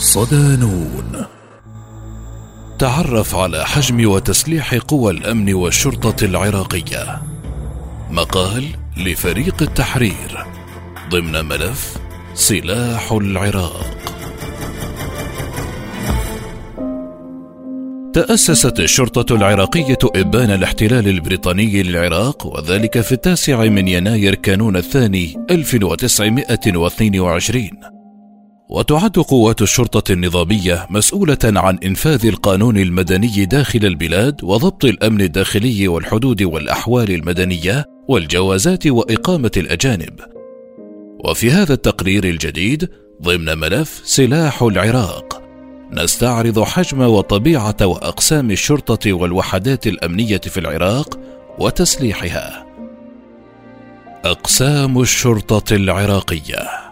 صدانون تعرف على حجم وتسليح قوى الأمن والشرطة العراقية. مقال لفريق التحرير ضمن ملف سلاح العراق. تأسست الشرطة العراقية إبان الاحتلال البريطاني للعراق وذلك في التاسع من يناير كانون الثاني 1922 وتعد قوات الشرطة النظامية مسؤولة عن إنفاذ القانون المدني داخل البلاد وضبط الأمن الداخلي والحدود والأحوال المدنية والجوازات وإقامة الأجانب. وفي هذا التقرير الجديد ضمن ملف سلاح العراق نستعرض حجم وطبيعة وأقسام الشرطة والوحدات الأمنية في العراق وتسليحها. أقسام الشرطة العراقية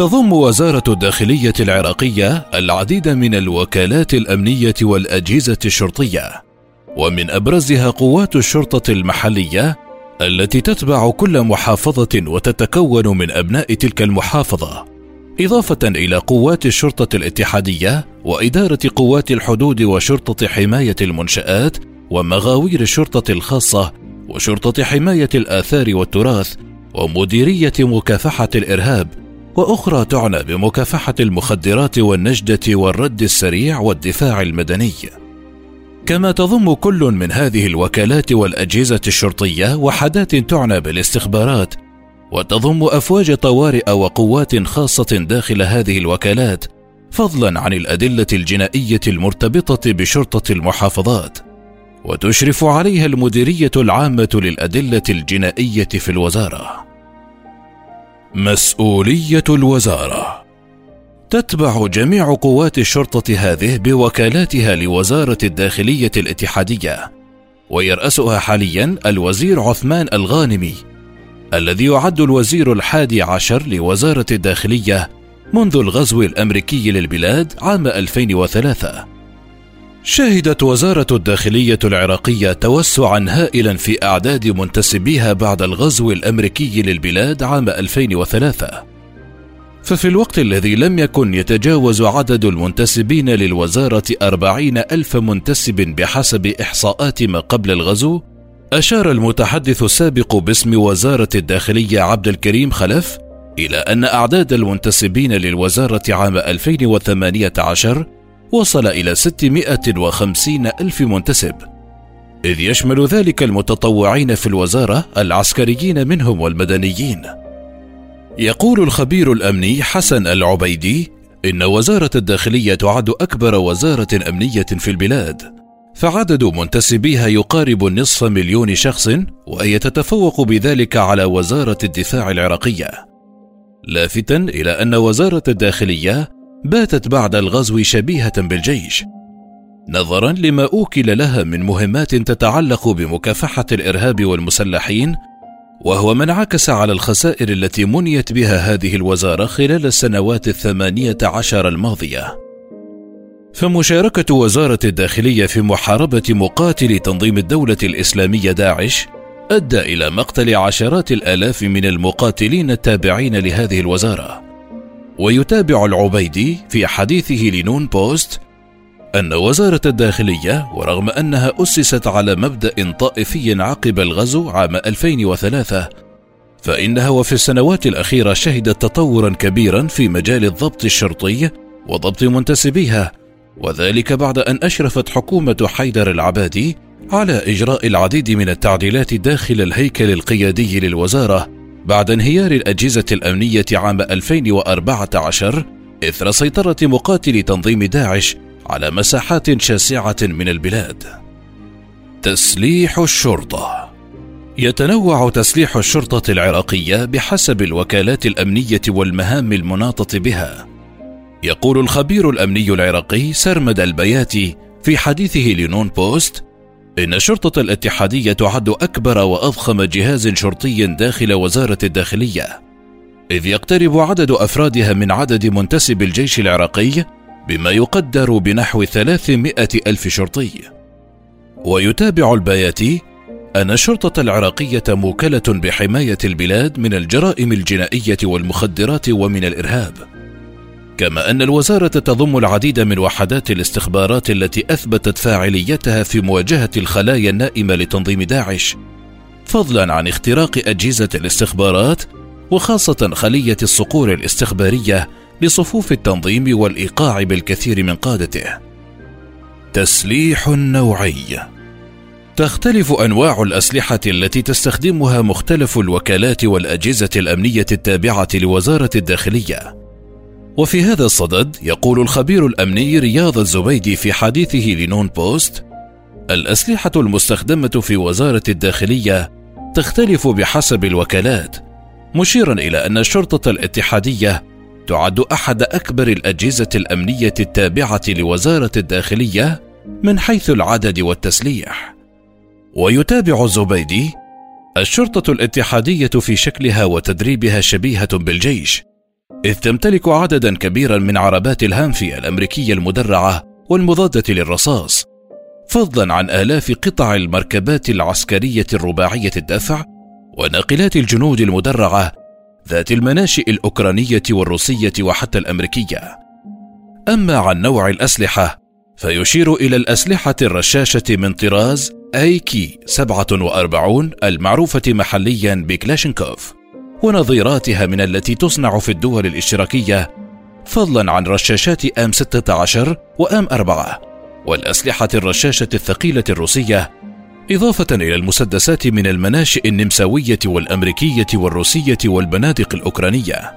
تضم وزارة الداخلية العراقية العديد من الوكالات الأمنية والأجهزة الشرطية، ومن أبرزها قوات الشرطة المحلية التي تتبع كل محافظة وتتكون من أبناء تلك المحافظة، إضافة إلى قوات الشرطة الاتحادية وإدارة قوات الحدود وشرطة حماية المنشآت ومغاوير الشرطة الخاصة وشرطة حماية الآثار والتراث ومديرية مكافحة الإرهاب وأخرى تعنى بمكافحة المخدرات والنجدة والرد السريع والدفاع المدني. كما تضم كل من هذه الوكالات والأجهزة الشرطية وحدات تعنى بالاستخبارات وتضم أفواج طوارئ وقوات خاصة داخل هذه الوكالات فضلا عن الأدلة الجنائية المرتبطة بشرطة المحافظات. وتشرف عليها المديرية العامة للأدلة الجنائية في الوزارة. مسؤولية الوزارة. تتبع جميع قوات الشرطة هذه بوكالاتها لوزارة الداخلية الاتحادية ويرأسها حاليا الوزير عثمان الغانمي الذي يعد الوزير الحادي عشر لوزارة الداخلية منذ الغزو الأمريكي للبلاد عام 2003 شهدت وزارة الداخلية العراقية توسعا هائلا في أعداد منتسبيها بعد الغزو الأمريكي للبلاد عام 2003 ففي الوقت الذي لم يكن يتجاوز عدد المنتسبين للوزارة أربعين ألف منتسب بحسب إحصاءات ما قبل الغزو أشار المتحدث السابق باسم وزارة الداخلية عبد الكريم خلف إلى أن أعداد المنتسبين للوزارة عام 2018 وصل إلى 650 ألف منتسب. إذ يشمل ذلك المتطوعين في الوزارة العسكريين منهم والمدنيين. يقول الخبير الأمني حسن العبيدي إن وزارة الداخلية تعد أكبر وزارة أمنية في البلاد. فعدد منتسبيها يقارب نصف مليون شخص وهي تتفوق بذلك على وزارة الدفاع العراقية. لافتا إلى أن وزارة الداخلية باتت بعد الغزو شبيهة بالجيش نظرا لما أوكل لها من مهمات تتعلق بمكافحة الإرهاب والمسلحين وهو ما انعكس على الخسائر التي منيت بها هذه الوزارة خلال السنوات الثمانية عشر الماضية. فمشاركة وزارة الداخلية في محاربة مقاتل تنظيم الدولة الإسلامية داعش أدى إلى مقتل عشرات الآلاف من المقاتلين التابعين لهذه الوزارة. ويتابع العبيدي في حديثه لنون بوست أن وزارة الداخلية ورغم أنها أسست على مبدأ طائفي عقب الغزو عام 2003 فإنها وفي السنوات الأخيرة شهدت تطورا كبيرا في مجال الضبط الشرطي وضبط منتسبيها وذلك بعد أن أشرفت حكومة حيدر العبادي على إجراء العديد من التعديلات داخل الهيكل القيادي للوزارة. بعد انهيار الأجهزة الأمنية عام 2014 إثر سيطرة مقاتلي تنظيم داعش على مساحات شاسعة من البلاد. تسليح الشرطة يتنوع تسليح الشرطة العراقية بحسب الوكالات الأمنية والمهام المناطة بها. يقول الخبير الأمني العراقي سرمد البياتي في حديثه لنون بوست إن الشرطة الاتحادية تعد أكبر وأضخم جهاز شرطي داخل وزارة الداخلية، إذ يقترب عدد أفرادها من عدد منتسب الجيش العراقي بما يقدر بنحو 300 ألف شرطي. ويتابع البياتي أن الشرطة العراقية موكلة بحماية البلاد من الجرائم الجنائية والمخدرات ومن الإرهاب. كما أن الوزارة تضم العديد من وحدات الاستخبارات التي أثبتت فاعليتها في مواجهة الخلايا النائمة لتنظيم داعش فضلا عن اختراق أجهزة الاستخبارات وخاصة خلية الصقور الاستخبارية لصفوف التنظيم والإيقاع بالكثير من قادته. تسليح نوعي. تختلف أنواع الأسلحة التي تستخدمها مختلف الوكالات والأجهزة الأمنية التابعة لوزارة الداخلية. وفي هذا الصدد يقول الخبير الأمني رياض الزبيدي في حديثه لنون بوست الأسلحة المستخدمة في وزارة الداخلية تختلف بحسب الوكالات مشيرا إلى أن الشرطة الاتحادية تعد أحد أكبر الأجهزة الأمنية التابعة لوزارة الداخلية من حيث العدد والتسليح. ويتابع الزبيدي الشرطة الاتحادية في شكلها وتدريبها شبيهة بالجيش إذ تمتلك عددا كبيرا من عربات الهامفي الأمريكية المدرعة والمضادة للرصاص فضلا عن آلاف قطع المركبات العسكرية الرباعية الدفع وناقلات الجنود المدرعة ذات المناشئ الأوكرانية والروسية وحتى الأمريكية. أما عن نوع الأسلحة فيشير إلى الأسلحة الرشاشة من طراز AK 47 المعروفة محليا بكلاشينكوف. ونظيراتها من التي تصنع في الدول الاشتراكية فضلا عن رشاشات آم 16 وام 4 والأسلحة الرشاشة الثقيلة الروسية إضافة إلى المسدسات من المناشئ النمساوية والأمريكية والروسية والبنادق الأوكرانية.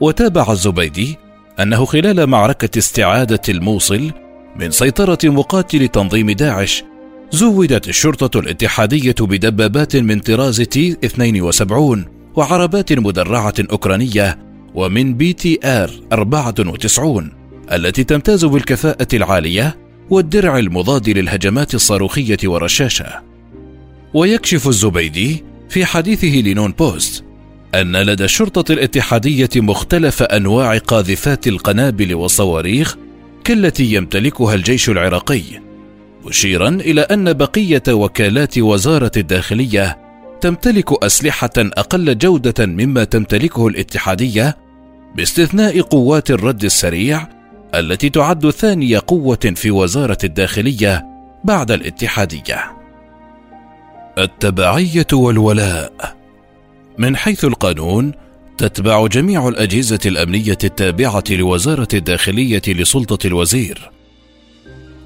وتابع الزبيدي أنه خلال معركة استعادة الموصل من سيطرة مقاتل تنظيم داعش زودت الشرطة الاتحادية بدبابات من طراز تي 72 وعربات مدرعة أوكرانية ومن BTR 94 التي تمتاز بالكفاءة العالية والدرع المضاد للهجمات الصاروخية والرشاشة. ويكشف الزبيدي في حديثه لنون بوست أن لدى الشرطة الاتحادية مختلف أنواع قاذفات القنابل والصواريخ كالتي يمتلكها الجيش العراقي، مشيرا إلى أن بقية وكالات وزارة الداخلية تمتلك أسلحة أقل جودة مما تمتلكه الاتحادية باستثناء قوات الرد السريع التي تعد ثاني قوة في وزارة الداخلية بعد الاتحادية. التبعية والولاء من حيث القانون تتبع جميع الأجهزة الأمنية التابعة لوزارة الداخلية لسلطة الوزير.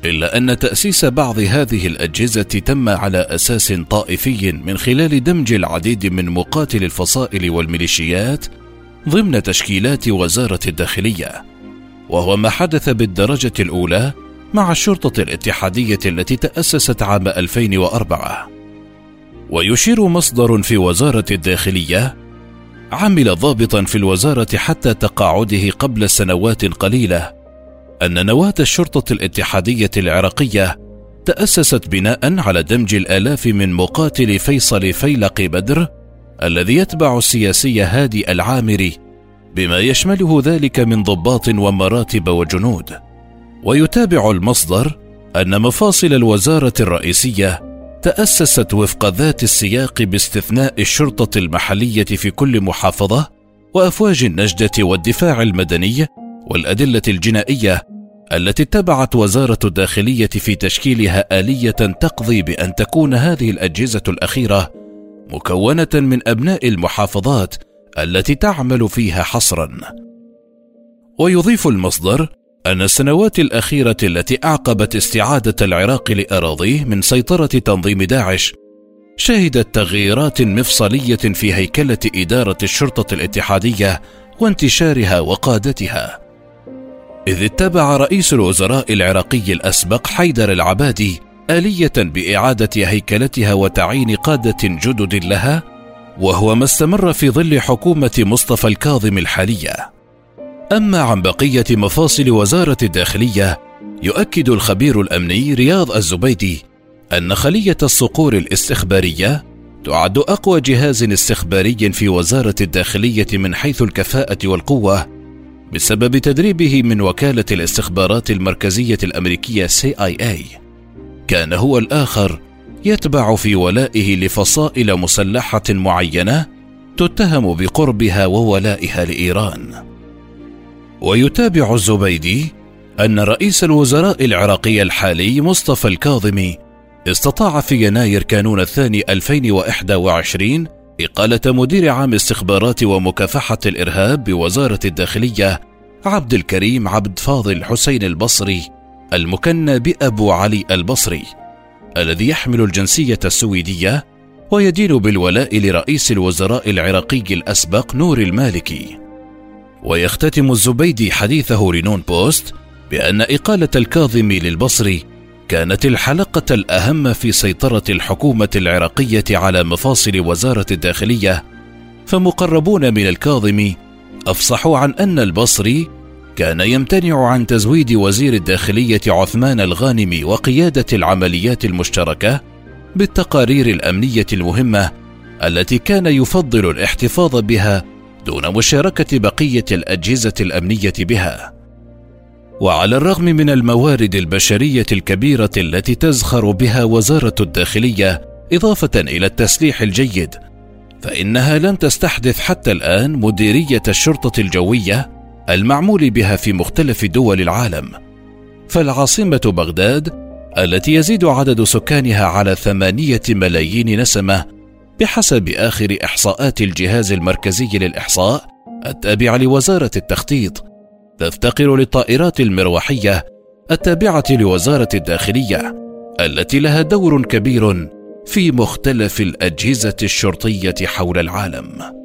إلا أن تأسيس بعض هذه الأجهزة تم على أساس طائفي من خلال دمج العديد من مقاتل الفصائل والميليشيات ضمن تشكيلات وزارة الداخلية. وهو ما حدث بالدرجة الأولى مع الشرطة الاتحادية التي تأسست عام 2004 ويشير مصدر في وزارة الداخلية عمل ضابطا في الوزارة حتى تقاعده قبل سنوات قليلة أن نواة الشرطة الاتحادية العراقية تأسست بناء على دمج الآلاف من مقاتل فيصل فيلق بدر الذي يتبع السياسي هادي العامري بما يشمله ذلك من ضباط ومراتب وجنود. ويتابع المصدر أن مفاصل الوزارة الرئيسية تأسست وفق ذات السياق باستثناء الشرطة المحلية في كل محافظة وأفواج النجدة والدفاع المدني والأدلة الجنائية التي اتبعت وزارة الداخلية في تشكيلها آلية تقضي بأن تكون هذه الأجهزة الأخيرة مكونة من أبناء المحافظات التي تعمل فيها حصرا. ويضيف المصدر أن السنوات الأخيرة التي أعقبت استعادة العراق لأراضيه من سيطرة تنظيم داعش شهدت تغييرات مفصلية في هيكلة إدارة الشرطة الاتحادية وانتشارها وقادتها. إذ اتبع رئيس الوزراء العراقي الأسبق حيدر العبادي آلية بإعادة هيكلتها وتعيين قادة جدد لها وهو ما استمر في ظل حكومة مصطفى الكاظم الحالية. أما عن بقية مفاصل وزارة الداخلية، يؤكد الخبير الأمني رياض الزبيدي أن خلية الصقور الاستخبارية تعد أقوى جهاز استخباري في وزارة الداخلية من حيث الكفاءة والقوة بسبب تدريبه من وكالة الاستخبارات المركزية الأمريكية CIA. كان هو الآخر يتبع في ولائه لفصائل مسلحة معينة تتهم بقربها وولائها لإيران ويتابع الزبيدي أن رئيس الوزراء العراقي الحالي مصطفى الكاظمي استطاع في يناير كانون الثاني 2021 إقالة مدير عام استخبارات ومكافحة الإرهاب بوزارة الداخلية عبد الكريم عبد فاضل حسين البصري المكنى بأبو علي البصري الذي يحمل الجنسية السويدية ويدين بالولاء لرئيس الوزراء العراقي الأسبق نور المالكي. ويختتم الزبيدي حديثه لنون بوست بأن إقالة الكاظمي للبصري كانت الحلقة الأهم في سيطرة الحكومة العراقية على مفاصل وزارة الداخلية فمقربون من الكاظمي أفصحوا عن أن البصري كان يمتنع عن تزويد وزير الداخلية عثمان الغانم وقيادة العمليات المشتركة بالتقارير الأمنية المهمة التي كان يفضل الاحتفاظ بها دون مشاركة بقية الأجهزة الأمنية بها. وعلى الرغم من الموارد البشرية الكبيرة التي تزخر بها وزارة الداخلية إضافة إلى التسليح الجيد، فإنها لم تستحدث حتى الآن مديرية الشرطة الجوية المعمول بها في مختلف دول العالم. فالعاصمة بغداد التي يزيد عدد سكانها على ثمانية ملايين نسمة بحسب آخر إحصاءات الجهاز المركزي للإحصاء التابع لوزارة التخطيط تفتقر للطائرات المروحية التابعة لوزارة الداخلية التي لها دور كبير في مختلف الأجهزة الشرطية حول العالم.